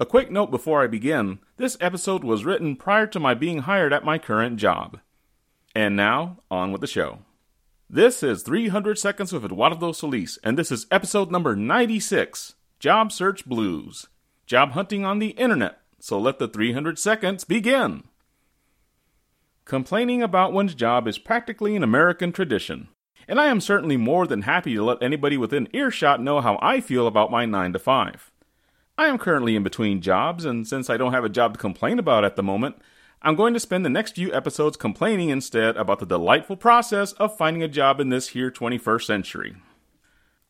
A quick note before I begin this episode was written prior to my being hired at my current job. And now, on with the show. This is 300 Seconds with Eduardo Solis, and this is episode number 96 Job Search Blues. Job hunting on the internet. So let the 300 seconds begin. Complaining about one's job is practically an American tradition, and I am certainly more than happy to let anybody within earshot know how I feel about my 9 to 5. I am currently in between jobs, and since I don't have a job to complain about at the moment, I'm going to spend the next few episodes complaining instead about the delightful process of finding a job in this here 21st century.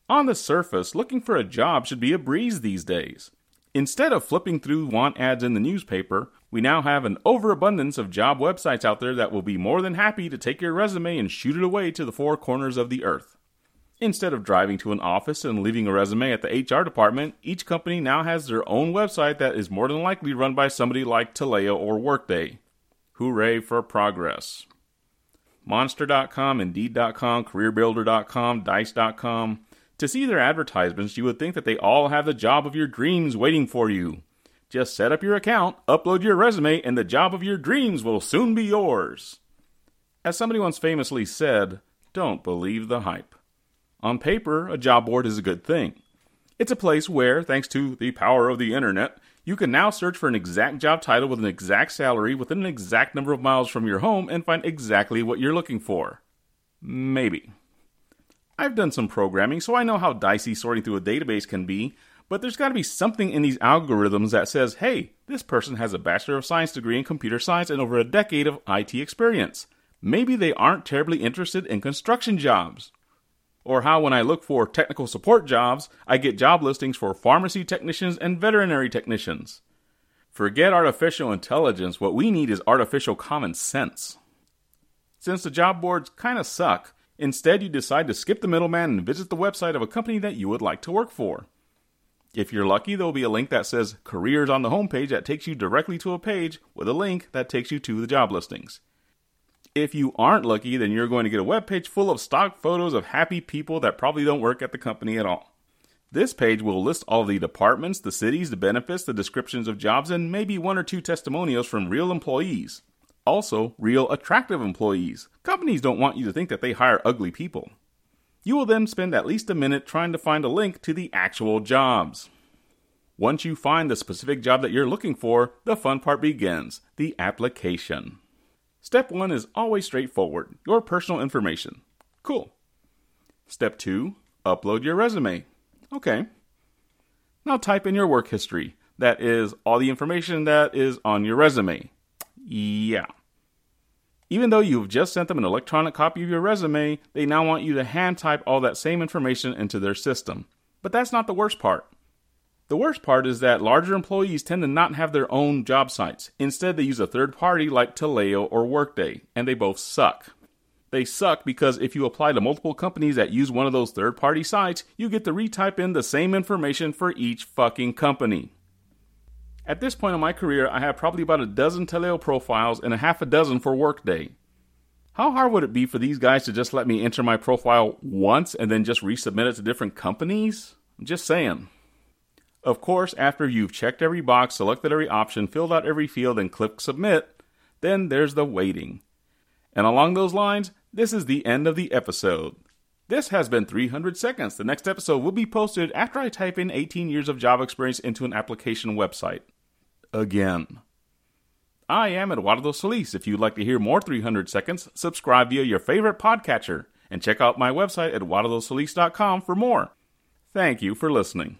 On the surface, looking for a job should be a breeze these days. Instead of flipping through want ads in the newspaper, we now have an overabundance of job websites out there that will be more than happy to take your resume and shoot it away to the four corners of the earth. Instead of driving to an office and leaving a resume at the HR department, each company now has their own website that is more than likely run by somebody like Taleo or Workday. Hooray for progress. Monster.com, Indeed.com, CareerBuilder.com, Dice.com. To see their advertisements, you would think that they all have the job of your dreams waiting for you. Just set up your account, upload your resume, and the job of your dreams will soon be yours. As somebody once famously said, don't believe the hype. On paper, a job board is a good thing. It's a place where, thanks to the power of the internet, you can now search for an exact job title with an exact salary within an exact number of miles from your home and find exactly what you're looking for. Maybe. I've done some programming, so I know how dicey sorting through a database can be, but there's got to be something in these algorithms that says, hey, this person has a Bachelor of Science degree in computer science and over a decade of IT experience. Maybe they aren't terribly interested in construction jobs or how when I look for technical support jobs, I get job listings for pharmacy technicians and veterinary technicians. Forget artificial intelligence, what we need is artificial common sense. Since the job boards kind of suck, instead you decide to skip the middleman and visit the website of a company that you would like to work for. If you're lucky, there will be a link that says careers on the homepage that takes you directly to a page with a link that takes you to the job listings. If you aren't lucky, then you're going to get a web page full of stock photos of happy people that probably don't work at the company at all. This page will list all the departments, the cities, the benefits, the descriptions of jobs, and maybe one or two testimonials from real employees. Also, real attractive employees. Companies don't want you to think that they hire ugly people. You will then spend at least a minute trying to find a link to the actual jobs. Once you find the specific job that you're looking for, the fun part begins the application. Step 1 is always straightforward your personal information. Cool. Step 2 upload your resume. Okay. Now type in your work history. That is all the information that is on your resume. Yeah. Even though you've just sent them an electronic copy of your resume, they now want you to hand type all that same information into their system. But that's not the worst part. The worst part is that larger employees tend to not have their own job sites. Instead, they use a third party like Taleo or Workday, and they both suck. They suck because if you apply to multiple companies that use one of those third party sites, you get to retype in the same information for each fucking company. At this point in my career, I have probably about a dozen Taleo profiles and a half a dozen for Workday. How hard would it be for these guys to just let me enter my profile once and then just resubmit it to different companies? I'm just saying. Of course, after you've checked every box, selected every option, filled out every field, and clicked submit, then there's the waiting. And along those lines, this is the end of the episode. This has been 300 seconds. The next episode will be posted after I type in 18 years of job experience into an application website. Again. I am Eduardo Solis. If you'd like to hear more 300 seconds, subscribe via your favorite podcatcher and check out my website at eduardosolis.com for more. Thank you for listening.